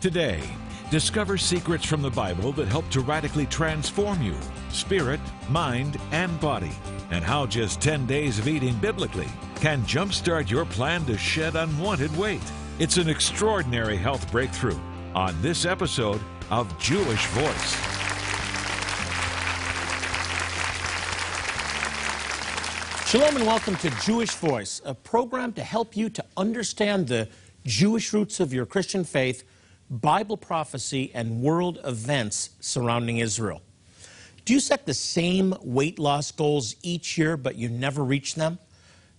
Today, discover secrets from the Bible that help to radically transform you, spirit, mind, and body, and how just 10 days of eating biblically can jumpstart your plan to shed unwanted weight. It's an extraordinary health breakthrough on this episode of Jewish Voice. Shalom and welcome to Jewish Voice, a program to help you to understand the Jewish roots of your Christian faith, Bible prophecy, and world events surrounding Israel. Do you set the same weight loss goals each year, but you never reach them?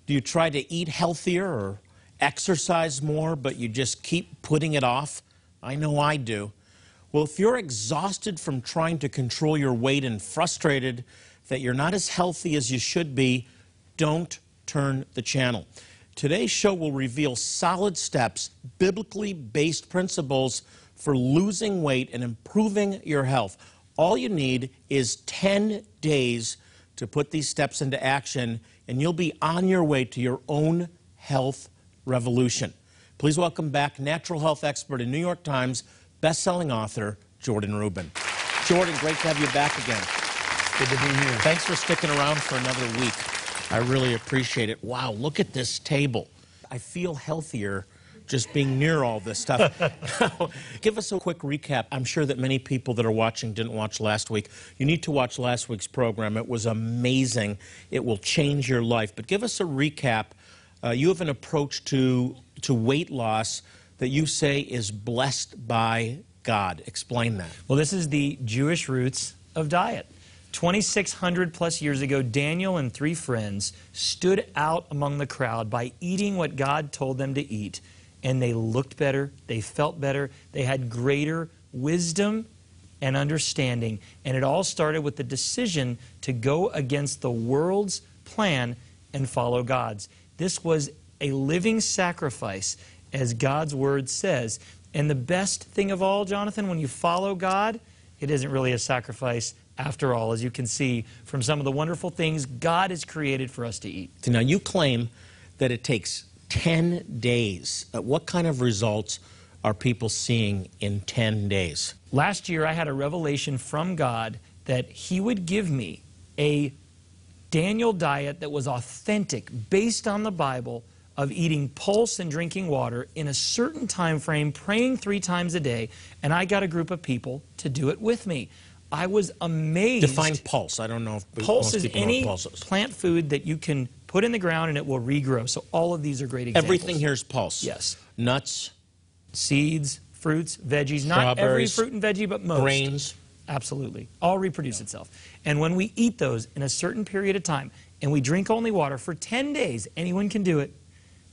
Do you try to eat healthier or exercise more, but you just keep putting it off? I know I do. Well, if you're exhausted from trying to control your weight and frustrated that you're not as healthy as you should be, don't turn the channel. Today's show will reveal solid steps, biblically based principles for losing weight and improving your health. All you need is 10 days to put these steps into action, and you'll be on your way to your own health revolution. Please welcome back natural health expert and New York Times best-selling author Jordan Rubin. Jordan, great to have you back again. Good to be here. Thanks for sticking around for another week. I really appreciate it. Wow, look at this table. I feel healthier just being near all this stuff. Give us a quick recap. I'm sure that many people that are watching didn't watch last week. You need to watch last week's program. It was amazing. It will change your life. But give us a recap. Uh, you have an approach to, to weight loss that you say is blessed by God. Explain that. Well, this is the Jewish roots of diet. 2,600 plus years ago, Daniel and three friends stood out among the crowd by eating what God told them to eat. And they looked better, they felt better, they had greater wisdom and understanding. And it all started with the decision to go against the world's plan and follow God's. This was a living sacrifice, as God's word says. And the best thing of all, Jonathan, when you follow God, it isn't really a sacrifice after all, as you can see from some of the wonderful things God has created for us to eat. Now, you claim that it takes 10 days. Uh, what kind of results are people seeing in 10 days? Last year, I had a revelation from God that He would give me a Daniel diet that was authentic, based on the Bible, of eating pulse and drinking water in a certain time frame, praying three times a day, and I got a group of people to do it with me. I was amazed. Define pulse. I don't know if pulse is any pulse is. plant food that you can put in the ground and it will regrow. So all of these are great examples. Everything here is pulse. Yes. Nuts, Seeds, fruits, veggies. Not every fruit and veggie, but most. grains. Absolutely. All reproduce itself. And when we eat those in a certain period of time and we drink only water for 10 days, anyone can do it,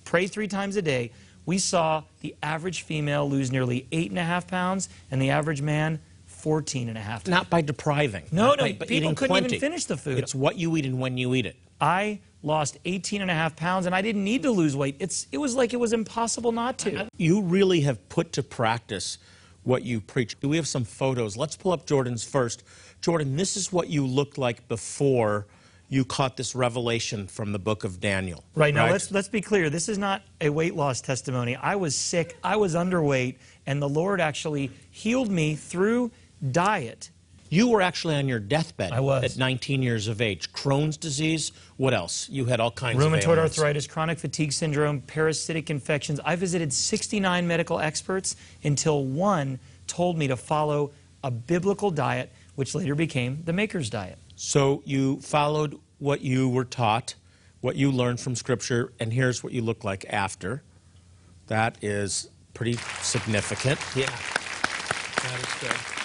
pray three times a day, we saw the average female lose nearly eight and a half pounds and the average man 14 and a half. Not by depriving. No, no, by, people eating couldn't even finish the food. It's what you eat and when you eat it. I lost 18 and a half pounds and I didn't need to lose weight. It's, it was like it was impossible not to. You really have put to practice what you preach. Do we have some photos. Let's pull up Jordan's first. Jordan, this is what you looked like before you caught this revelation from the book of Daniel. Right now, let's let's be clear. This is not a weight loss testimony. I was sick. I was underweight, and the Lord actually healed me through diet. You were actually on your deathbed I was. at 19 years of age. Crohn's disease. What else? You had all kinds of Rheumatoid arthritis, chronic fatigue syndrome, parasitic infections. I visited 69 medical experts until one told me to follow a biblical diet, which later became the Maker's Diet. So you followed what you were taught, what you learned from Scripture, and here's what you look like after. That is pretty significant. Yeah, that is good.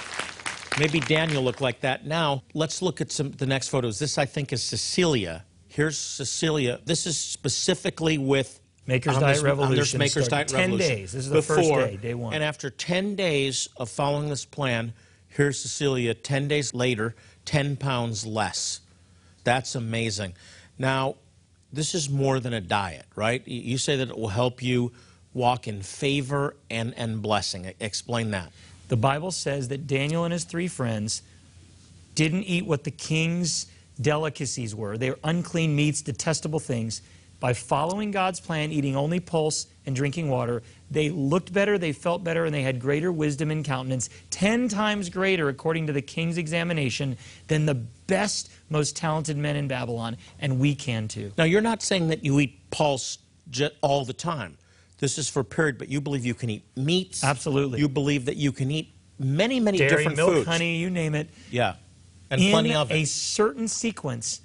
Maybe Daniel looked like that. Now, let's look at some the next photos. This, I think, is Cecilia. Here's Cecilia. This is specifically with Maker's Diet this- on this Revolution Maker's Diet 10 Revolution. days. This is the first day, day one. And after 10 days of following this plan, here's Cecilia 10 days later, 10 pounds less. That's amazing. Now, this is more than a diet, right? You say that it will help you walk in favor and, and blessing. Explain that. The Bible says that Daniel and his three friends didn't eat what the king's delicacies were. They were unclean meats, detestable things. by following God's plan, eating only pulse and drinking water, they looked better, they felt better, and they had greater wisdom and countenance, 10 times greater, according to the king's examination, than the best, most talented men in Babylon. And we can too. Now, you're not saying that you eat pulse all the time. This is for a period, but you believe you can eat meats. Absolutely. You believe that you can eat many, many Dairy, different milk, foods. honey, you name it. Yeah. And in plenty of it. a certain sequence,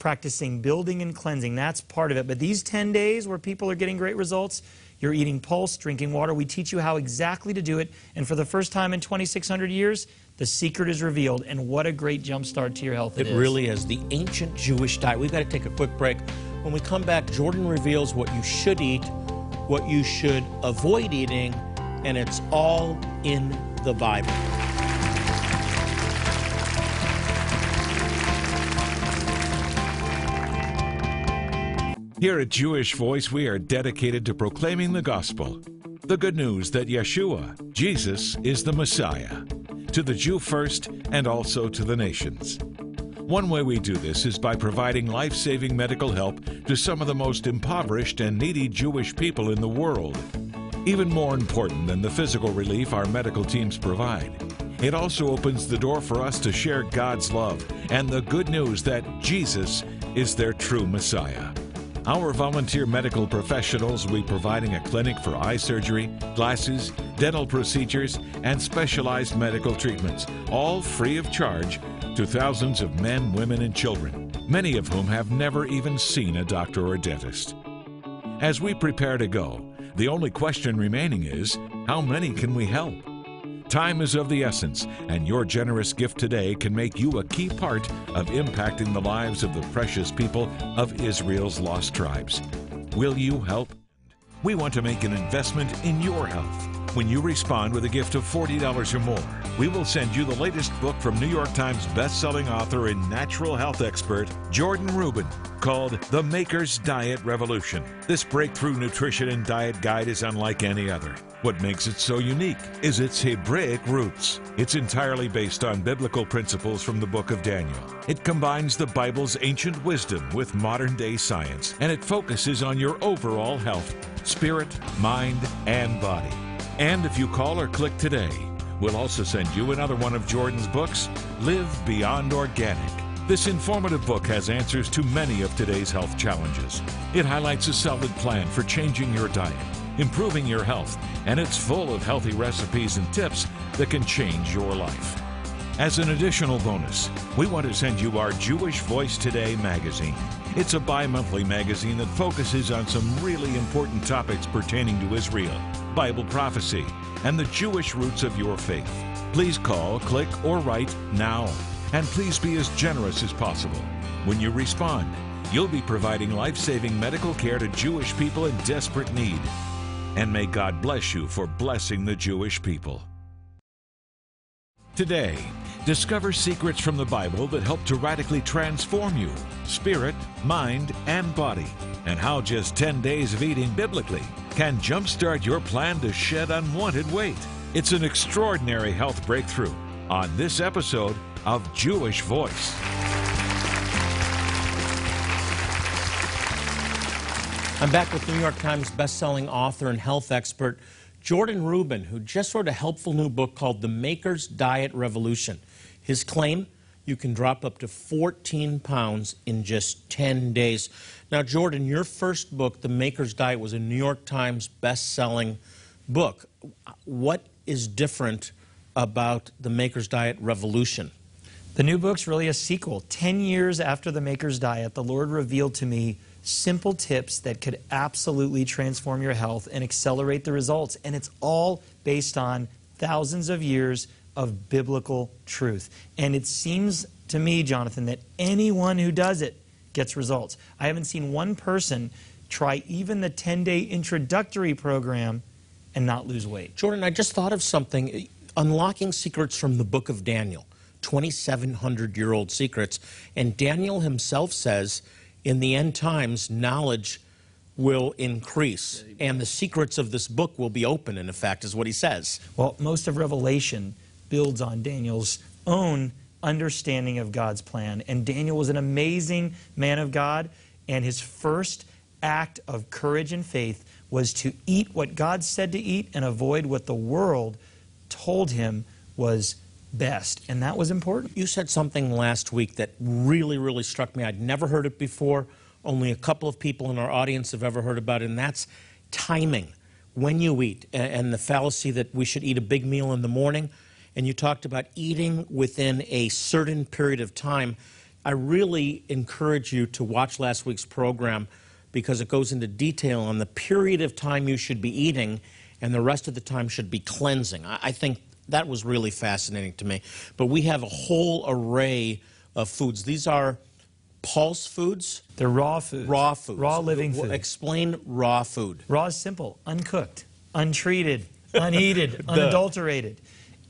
practicing building and cleansing. That's part of it. But these 10 days where people are getting great results, you're eating pulse, drinking water. We teach you how exactly to do it. And for the first time in 2,600 years, the secret is revealed. And what a great jumpstart to your health It it is. really is. The ancient Jewish diet. We've got to take a quick break. When we come back, Jordan reveals what you should eat, what you should avoid eating, and it's all in the Bible. Here at Jewish Voice, we are dedicated to proclaiming the gospel. The good news that Yeshua, Jesus, is the Messiah, to the Jew first and also to the nations. One way we do this is by providing life saving medical help to some of the most impoverished and needy Jewish people in the world. Even more important than the physical relief our medical teams provide, it also opens the door for us to share God's love and the good news that Jesus is their true Messiah. Our volunteer medical professionals will be providing a clinic for eye surgery, glasses, dental procedures, and specialized medical treatments, all free of charge to thousands of men, women, and children, many of whom have never even seen a doctor or dentist. As we prepare to go, the only question remaining is how many can we help? Time is of the essence, and your generous gift today can make you a key part of impacting the lives of the precious people of Israel's lost tribes. Will you help? We want to make an investment in your health. When you respond with a gift of $40 or more, we will send you the latest book from New York Times best-selling author and natural health expert Jordan Rubin called The Maker's Diet Revolution. This breakthrough nutrition and diet guide is unlike any other. What makes it so unique is its Hebraic roots. It's entirely based on biblical principles from the book of Daniel. It combines the Bible's ancient wisdom with modern day science, and it focuses on your overall health, spirit, mind, and body. And if you call or click today, we'll also send you another one of Jordan's books, Live Beyond Organic. This informative book has answers to many of today's health challenges. It highlights a solid plan for changing your diet, improving your health, and it's full of healthy recipes and tips that can change your life. As an additional bonus, we want to send you our Jewish Voice Today magazine. It's a bi monthly magazine that focuses on some really important topics pertaining to Israel, Bible prophecy, and the Jewish roots of your faith. Please call, click, or write now. And please be as generous as possible. When you respond, you'll be providing life saving medical care to Jewish people in desperate need. And may God bless you for blessing the Jewish people. Today, discover secrets from the Bible that help to radically transform you, spirit, mind, and body, and how just 10 days of eating biblically can jumpstart your plan to shed unwanted weight. It's an extraordinary health breakthrough on this episode of Jewish Voice. I'm back with New York Times bestselling author and health expert Jordan Rubin, who just wrote a helpful new book called The Maker's Diet Revolution. His claim you can drop up to 14 pounds in just 10 days. Now, Jordan, your first book, The Maker's Diet, was a New York Times best-selling book. What is different about The Maker's Diet Revolution? The new book's really a sequel. Ten years after The Maker's Diet, the Lord revealed to me simple tips that could absolutely transform your health and accelerate the results. And it's all based on thousands of years of biblical truth. And it seems to me, Jonathan, that anyone who does it gets results. I haven't seen one person try even the 10 day introductory program and not lose weight. Jordan, I just thought of something unlocking secrets from the book of Daniel, 2,700 year old secrets. And Daniel himself says, in the end times, knowledge will increase, and the secrets of this book will be open, in effect, is what he says. Well, most of Revelation builds on Daniel's own understanding of God's plan. And Daniel was an amazing man of God, and his first act of courage and faith was to eat what God said to eat and avoid what the world told him was best. And that was important. You said something last week that really, really struck me. I'd never heard it before. Only a couple of people in our audience have ever heard about it, and that's timing. When you eat, and the fallacy that we should eat a big meal in the morning. And you talked about eating within a certain period of time. I really encourage you to watch last week's program because it goes into detail on the period of time you should be eating, and the rest of the time should be cleansing. I I think that was really fascinating to me. But we have a whole array of foods. These are pulse foods, They're raw foods. raw foods. Raw living food. Explain raw food. Raw is simple, uncooked, untreated, unheated, unadulterated.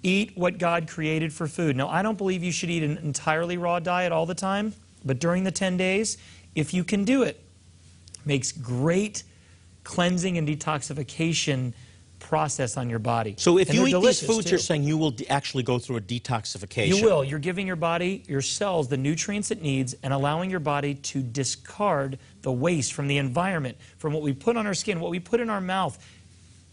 Eat what God created for food. Now, I don't believe you should eat an entirely raw diet all the time, but during the 10 days, if you can do it, makes great cleansing and detoxification process on your body. So if And you eat these foods, too. you're saying you will actually go through a detoxification. You will. You're giving your body, your cells, the nutrients it needs and allowing your body to discard the waste from the environment, from what we put on our skin, what we put in our mouth.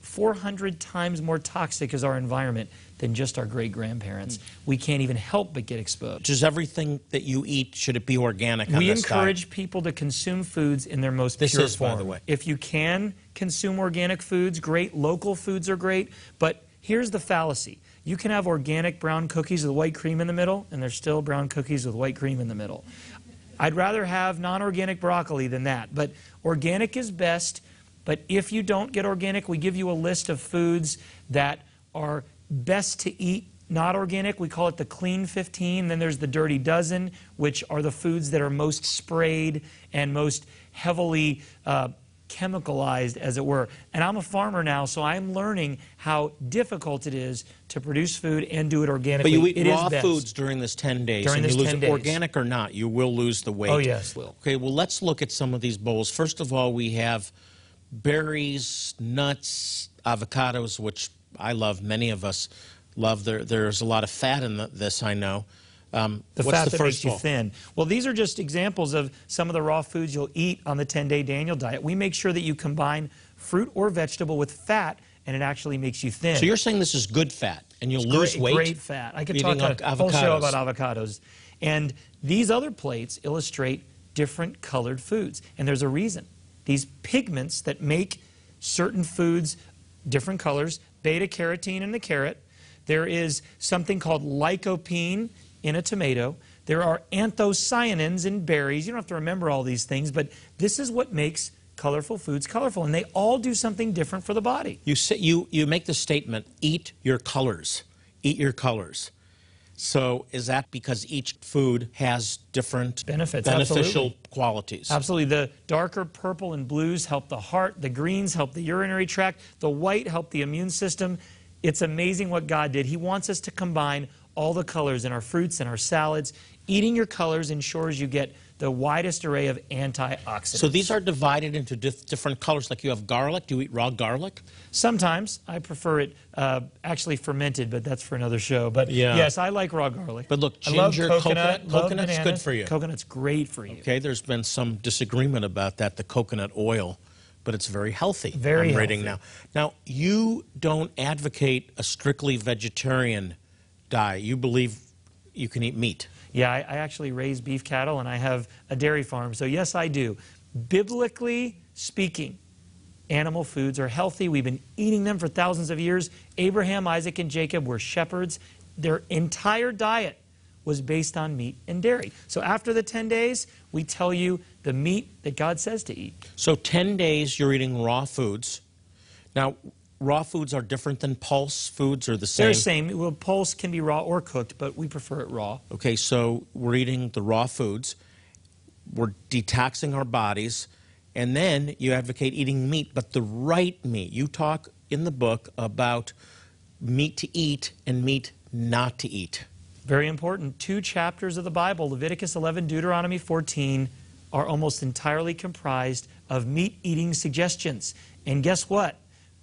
400 times more toxic is our environment than just our great grandparents. We can't even help but get exposed. Just everything that you eat, should it be organic on We this diet? encourage people to consume foods in their most This pure is, by form. the way. If you can consume organic foods, great. Local foods are great. But here's the fallacy. You can have organic brown cookies with white cream in the middle, and there's still brown cookies with white cream in the middle. I'd rather have non-organic broccoli than that. But organic is best. But if you don't get organic, we give you a list of foods that are best to eat not organic. We call it the clean 15. Then there's the dirty dozen, which are the foods that are most sprayed and most heavily uh, chemicalized, as it were. And I'm a farmer now, so I'm learning how difficult it is to produce food and do it organically. But you eat It is raw foods during this 10 days. During and this you lose 10 days. Organic or not, you will lose the weight. Oh, yes, will. Okay, well, let's look at some of these bowls. First of all, we have berries, nuts, avocados, which I love. Many of us love. There, there's a lot of fat in the, this, I know. Um, The what's fat the that first makes you thin. Well, these are just examples of some of the raw foods you'll eat on the 10-day Daniel diet. We make sure that you combine fruit or vegetable with fat, and it actually makes you thin. So you're saying this is good fat, and you'll lose great, weight? Great fat. I could talk a av- whole show about avocados. And these other plates illustrate different colored foods. And there's a reason. These pigments that make certain foods different colors, beta carotene in the carrot. There is something called lycopene in a tomato. There are anthocyanins in berries. You don't have to remember all these things, but this is what makes colorful foods colorful. And they all do something different for the body. You, say, you, you make the statement, eat your colors. Eat your colors. So is that because each food has different Benefits, beneficial absolutely. qualities? Absolutely. The darker purple and blues help the heart. The greens help the urinary tract. The white help the immune system. It's amazing what God did. He wants us to combine all the colors in our fruits and our salads. Eating your colors ensures you get the widest array of antioxidants. So these are divided into dif- different colors. Like you have garlic. Do you eat raw garlic? Sometimes I prefer it uh, actually fermented, but that's for another show. But Yeah. yes, I like raw garlic. But look, ginger, coconut. coconut- coconut's good for you. Coconut's great for you. Okay, there's been some disagreement about that, the coconut oil, but it's very healthy. Very I'm reading healthy. now. Now, you don't advocate a strictly vegetarian diet. You believe you can eat meat. Yeah, I, I actually raise beef cattle and I have a dairy farm. So, yes, I do. Biblically speaking, animal foods are healthy. We've been eating them for thousands of years. Abraham, Isaac, and Jacob were shepherds. Their entire diet was based on meat and dairy. So, after the 10 days, we tell you the meat that God says to eat. So 10 days you're eating raw foods. Now, raw foods are different than pulse foods or the same? They're the same. Well, pulse can be raw or cooked, but we prefer it raw. Okay, so we're eating the raw foods. We're detoxing our bodies. And then you advocate eating meat, but the right meat. You talk in the book about meat to eat and meat not to eat. Very important. Two chapters of the Bible, Leviticus 11, Deuteronomy 14, are almost entirely comprised of meat eating suggestions. And guess what?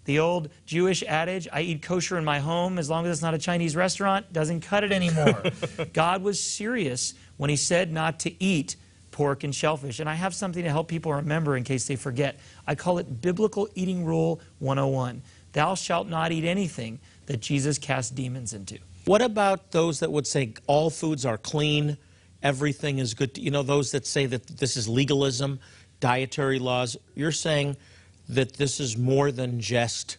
The old Jewish adage, I eat kosher in my home as long as it's not a Chinese restaurant, doesn't cut it anymore. God was serious when he said not to eat pork and shellfish. And I have something to help people remember in case they forget. I call it Biblical Eating Rule 101 Thou shalt not eat anything that Jesus cast demons into. What about those that would say all foods are clean, everything is good? You know, those that say that this is legalism, dietary laws. You're saying that this is more than just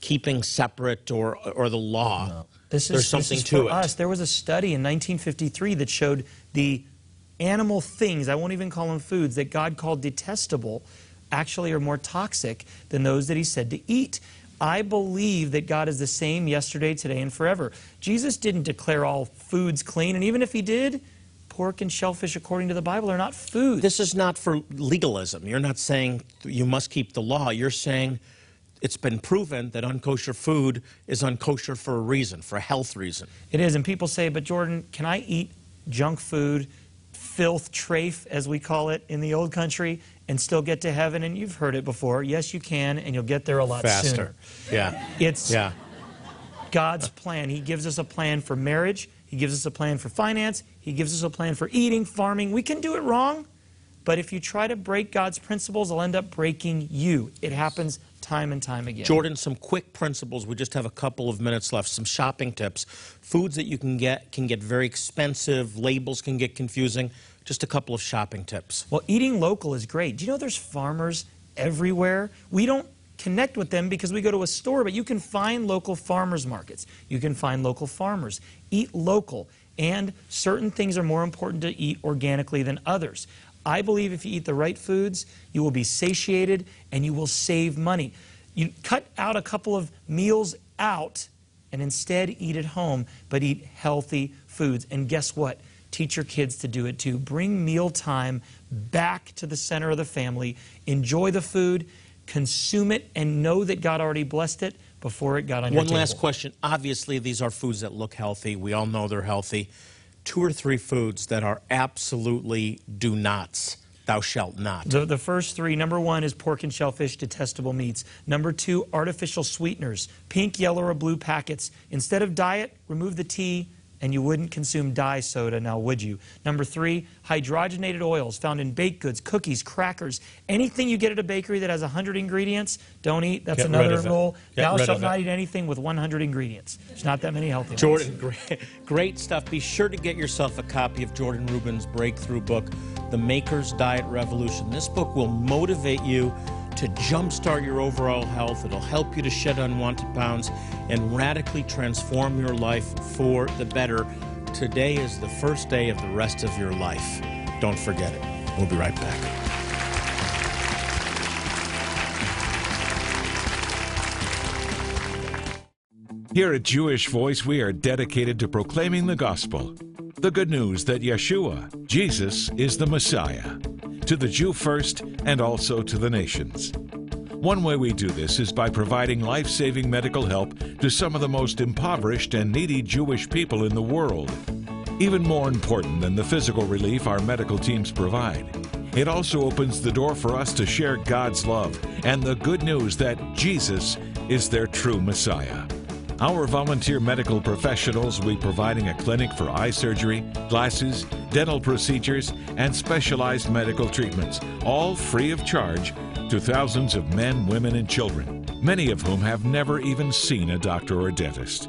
keeping separate or, or the law. No. This is, There's something this is to for it. us. There was a study in 1953 that showed the animal things, I won't even call them foods, that God called detestable actually are more toxic than those that he said to eat. I believe that God is the same yesterday, today, and forever. Jesus didn't declare all foods clean, and even if he did, pork and shellfish, according to the Bible, are not food. This is not for legalism. You're not saying you must keep the law. You're saying it's been proven that unkosher food is unkosher for a reason, for a health reason. It is, and people say, but Jordan, can I eat junk food, filth, trafe, as we call it in the old country, and still get to heaven? And you've heard it before. Yes, you can, and you'll get there a lot Faster. sooner. Yeah. It's yeah. God's plan. He gives us a plan for marriage. He gives us a plan for finance. He gives us a plan for eating, farming. We can do it wrong, but if you try to break God's principles, it'll end up breaking you. It happens time and time again. Jordan, some quick principles. We just have a couple of minutes left. Some shopping tips. Foods that you can get can get very expensive. Labels can get confusing. Just a couple of shopping tips. Well, eating local is great. Do you know there's farmers everywhere? We don't connect with them because we go to a store, but you can find local farmers markets. You can find local farmers. Eat local. And certain things are more important to eat organically than others. I believe if you eat the right foods, you will be satiated and you will save money. You cut out a couple of meals out and instead eat at home, but eat healthy foods. And guess what? Teach your kids to do it too. Bring mealtime back to the center of the family. Enjoy the food, consume it, and know that God already blessed it before it got on One last question. Obviously, these are foods that look healthy. We all know they're healthy two or three foods that are absolutely do nots. Thou shalt not. The, the first three number one is pork and shellfish, detestable meats. Number two, artificial sweeteners, pink, yellow, or blue packets. Instead of diet, remove the T and you wouldn't consume dye soda now, would you? Number three, hydrogenated oils found in baked goods, cookies, crackers, anything you get at a bakery that has 100 ingredients, don't eat. That's Get another rid rule. Get Thou rid shalt of not it. eat anything with 100 ingredients. There's not that many healthy ones. Jordan, great, great stuff. Be sure to get yourself a copy of Jordan Rubin's breakthrough book, The Maker's Diet Revolution. This book will motivate you to jumpstart your overall health. It'll help you to shed unwanted pounds and radically transform your life for the better. Today is the first day of the rest of your life. Don't forget it. We'll be right back. Here at Jewish Voice, we are dedicated to proclaiming the gospel. The good news that Yeshua, Jesus, is the Messiah, to the Jew first and also to the nations. One way we do this is by providing life saving medical help to some of the most impoverished and needy Jewish people in the world. Even more important than the physical relief our medical teams provide, it also opens the door for us to share God's love and the good news that Jesus is their true Messiah. Our volunteer medical professionals will be providing a clinic for eye surgery, glasses, dental procedures, and specialized medical treatments, all free of charge to thousands of men, women, and children, many of whom have never even seen a doctor or dentist.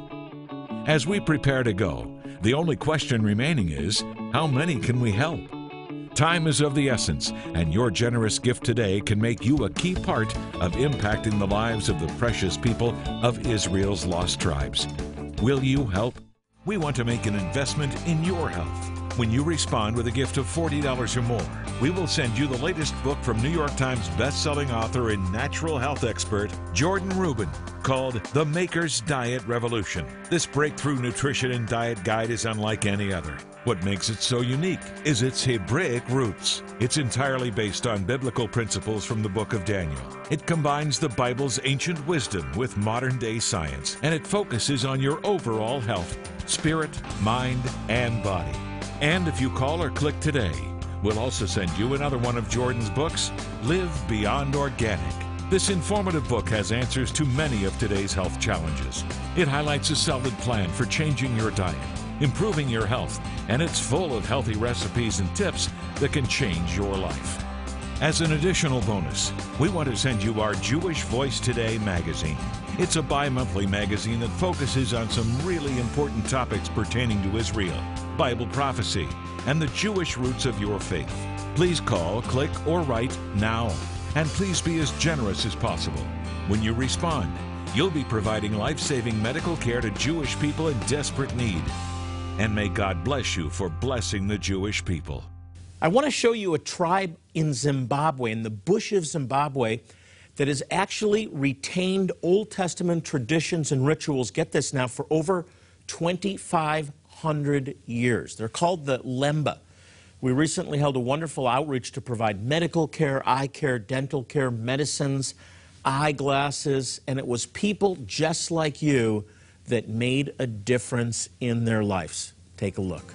As we prepare to go, the only question remaining is how many can we help? Time is of the essence, and your generous gift today can make you a key part of impacting the lives of the precious people of Israel's lost tribes. Will you help? We want to make an investment in your health. When you respond with a gift of $40 or more, we will send you the latest book from New York Times best-selling author and natural health expert Jordan Rubin called The Maker's Diet Revolution. This breakthrough nutrition and diet guide is unlike any other. What makes it so unique is its Hebraic roots. It's entirely based on biblical principles from the book of Daniel. It combines the Bible's ancient wisdom with modern day science, and it focuses on your overall health, spirit, mind, and body. And if you call or click today, we'll also send you another one of Jordan's books, Live Beyond Organic. This informative book has answers to many of today's health challenges. It highlights a solid plan for changing your diet. improving your health, and it's full of healthy recipes and tips that can change your life. As an additional bonus, we want to send you our Jewish Voice Today magazine. It's a bi monthly magazine that focuses on some really important topics pertaining to Israel, Bible prophecy, and the Jewish roots of your faith. Please call, click, or write now. And please be as generous as possible. When you respond, you'll be providing life saving medical care to Jewish people in desperate need. And may God bless you for blessing the Jewish people. I want to show you a tribe in Zimbabwe, in the bush of Zimbabwe, that has actually retained Old Testament traditions and rituals, get this now, for over 2,500 years. They're called the Lemba. We recently held a wonderful outreach to provide medical care, eye care, dental care, medicines, eyeglasses, and it was people just like you that made a difference in their lives. Take a look.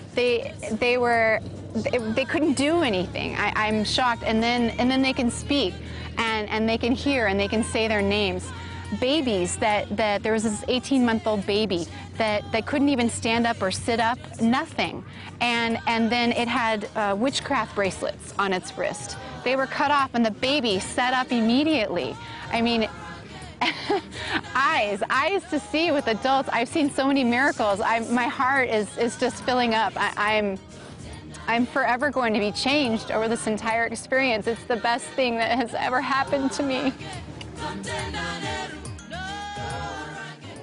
they, they were, they, they couldn't do anything. I, I'm shocked. And then, and then they can speak and, and they can hear and they can say their names. Babies that, that there was this 18 month old baby that, that couldn't even stand up or sit up, nothing. And, and then it had uh, witchcraft bracelets on its wrist. They were cut off and the baby sat up immediately. I mean, eyes, eyes to see with adults. I've seen so many miracles. I, my heart is, is just filling up. I, I'm, I'm forever going to be changed over this entire experience. It's the best thing that has ever happened to me.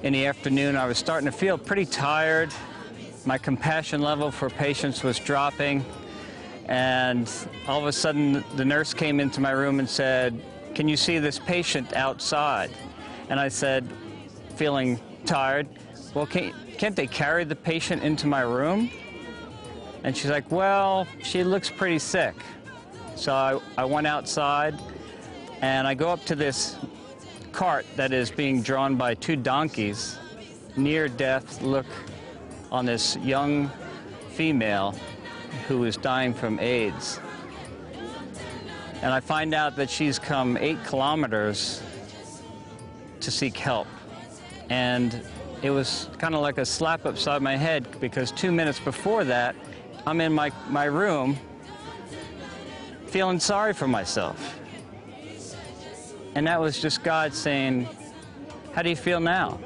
In the afternoon, I was starting to feel pretty tired. My compassion level for patients was dropping. And all of a sudden, the nurse came into my room and said, Can you see this patient outside? And I said, feeling tired, well, can't, can't they carry the patient into my room? And she's like, well, she looks pretty sick. So I, I went outside and I go up to this cart that is being drawn by two donkeys, near death look on this young female who is dying from AIDS. And I find out that she's come eight kilometers to seek help. And it was kind of like a slap upside my head because two minutes before that, I'm in my, my room feeling sorry for myself. And that was just God saying, How do you feel now?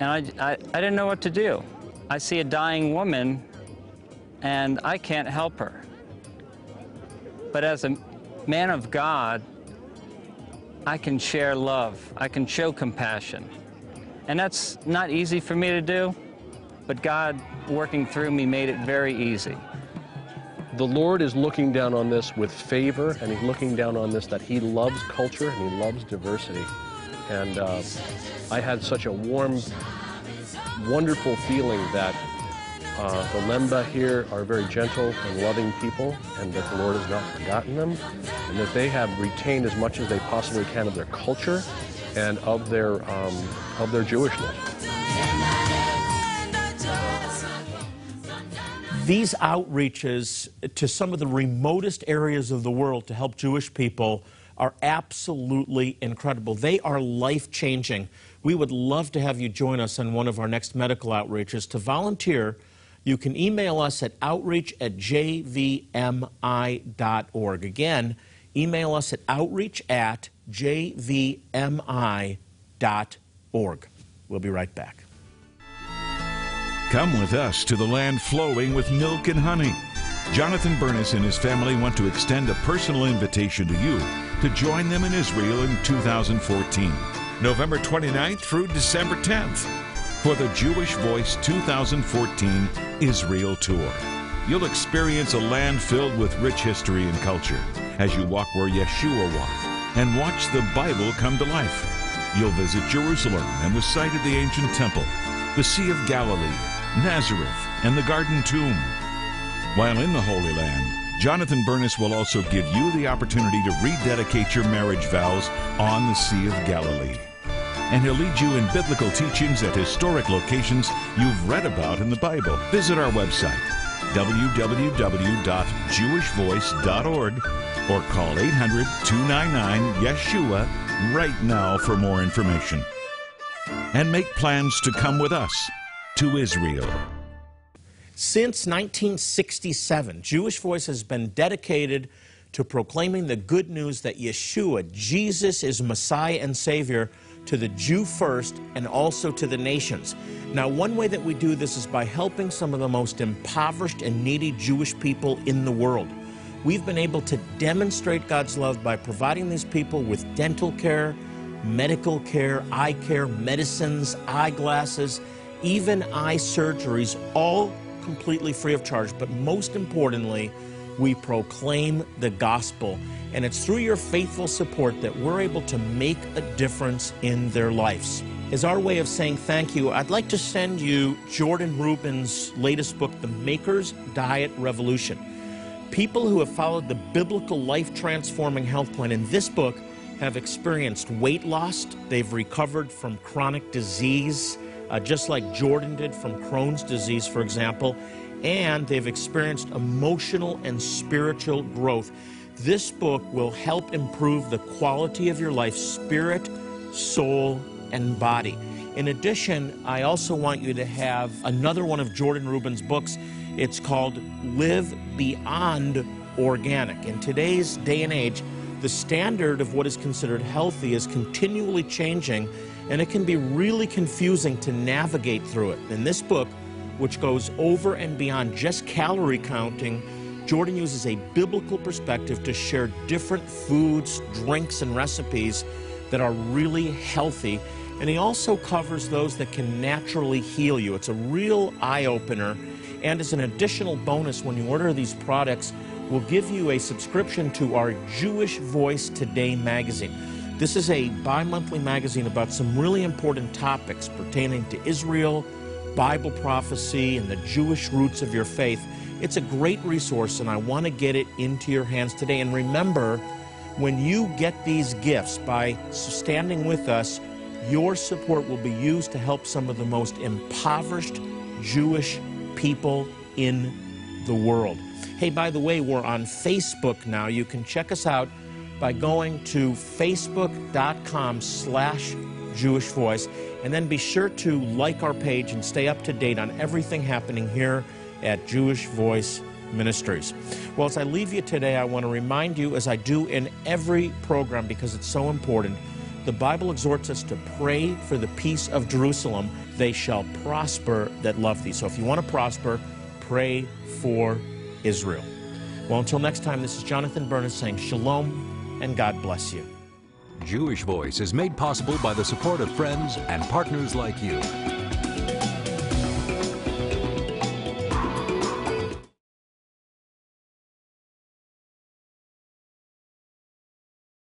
And I, I, I didn't know what to do. I see a dying woman and I can't help her. But as a man of God, I can share love, I can show compassion. And that's not easy for me to do, but God working through me made it very easy. The Lord is looking down on this with favor, and He's looking down on this that He loves culture and He loves diversity. And uh, I had such a warm, wonderful feeling that uh, the Lemba here are very gentle and loving people, and that the Lord has not forgotten them, and that they have retained as much as they possibly can of their culture and of their um, of their Jewishness. These outreaches to some of the remotest areas of the world to help Jewish people are absolutely incredible. They are life changing. We would love to have you join us on one of our next medical outreaches. To volunteer, you can email us at outreach at jvmi.org. Again, email us at outreach at jvmi.org. We'll be right back. Come with us to the land flowing with milk and honey. Jonathan Bernis and his family want to extend a personal invitation to you to join them in Israel in 2014, November 29th through December 10th, for the Jewish Voice 2014 Israel Tour. You'll experience a land filled with rich history and culture as you walk where Yeshua walked and watch the Bible come to life. You'll visit Jerusalem and the site of the ancient temple, the Sea of Galilee, Nazareth, and the Garden Tomb. While in the Holy Land, Jonathan Bernis will also give you the opportunity to rededicate your marriage vows on the Sea of Galilee. And he'll lead you in biblical teachings at historic locations you've read about in the Bible. Visit our website, www.jewishvoice.org, or call 800 299 Yeshua right now for more information. And make plans to come with us to Israel. Since 1967, Jewish Voice has been dedicated to proclaiming the good news that Yeshua, Jesus, is Messiah and Savior to the Jew first and also to the nations. Now, one way that we do this is by helping some of the most impoverished and needy Jewish people in the world. We've been able to demonstrate God's love by providing these people with dental care, medical care, eye care, medicines, eyeglasses, even eye surgeries, all completely free of charge. But most importantly, we proclaim the gospel. And it's through your faithful support that we're able to make a difference in their lives. As our way of saying thank you, I'd like to send you Jordan Rubin's latest book, The Maker's Diet Revolution. People who have followed the biblical life transforming health plan in this book have experienced weight loss, they've recovered from chronic disease, uh, just like Jordan did from Crohn's disease, for example, and they've experienced emotional and spiritual growth. This book will help improve the quality of your life, spirit, soul, and body. In addition, I also want you to have another one of Jordan Rubin's books. It's called Live Beyond Organic. In today's day and age, the standard of what is considered healthy is continually changing, and it can be really confusing to navigate through it. In this book, which goes over and beyond just calorie counting, Jordan uses a biblical perspective to share different foods, drinks, and recipes that are really healthy. And he also covers those that can naturally heal you. It's a real eye opener. And as an additional bonus, when you order these products, we'll give you a subscription to our Jewish Voice Today magazine. This is a bi monthly magazine about some really important topics pertaining to Israel, Bible prophecy, and the Jewish roots of your faith. It's a great resource, and I want to get it into your hands today. And remember, when you get these gifts by standing with us, your support will be used to help some of the most impoverished Jewish people in the world. Hey, by the way, we're on Facebook now. You can check us out by going to facebook.com slash Jewish Voice. And then be sure to like our page and stay up to date on everything happening here at Jewish Voice Ministries. Well, as I leave you today, I want to remind you, as I do in every program because it's so important, the Bible exhorts us to pray for the peace of Jerusalem. They shall prosper that love thee. So if you want to prosper, pray for Israel. Well, until next time, this is Jonathan Bernis saying shalom and God bless you. Jewish Voice is made possible by the support of friends and partners like you.